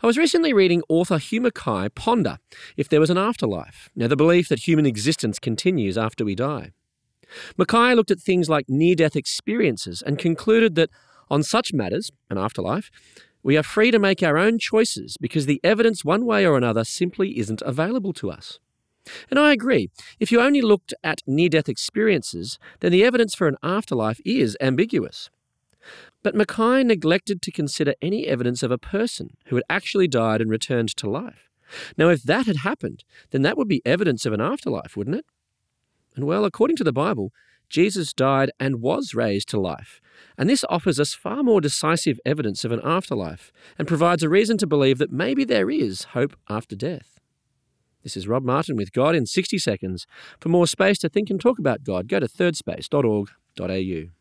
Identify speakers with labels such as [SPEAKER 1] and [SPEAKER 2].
[SPEAKER 1] I was recently reading author Hugh Mackay ponder if there was an afterlife, now the belief that human existence continues after we die. Mackay looked at things like near death experiences and concluded that on such matters, an afterlife, we are free to make our own choices because the evidence, one way or another, simply isn't available to us. And I agree. If you only looked at near death experiences, then the evidence for an afterlife is ambiguous. But Mackay neglected to consider any evidence of a person who had actually died and returned to life. Now, if that had happened, then that would be evidence of an afterlife, wouldn't it? And well, according to the Bible, Jesus died and was raised to life. And this offers us far more decisive evidence of an afterlife and provides a reason to believe that maybe there is hope after death. This is Rob Martin with God in 60 Seconds. For more space to think and talk about God, go to thirdspace.org.au.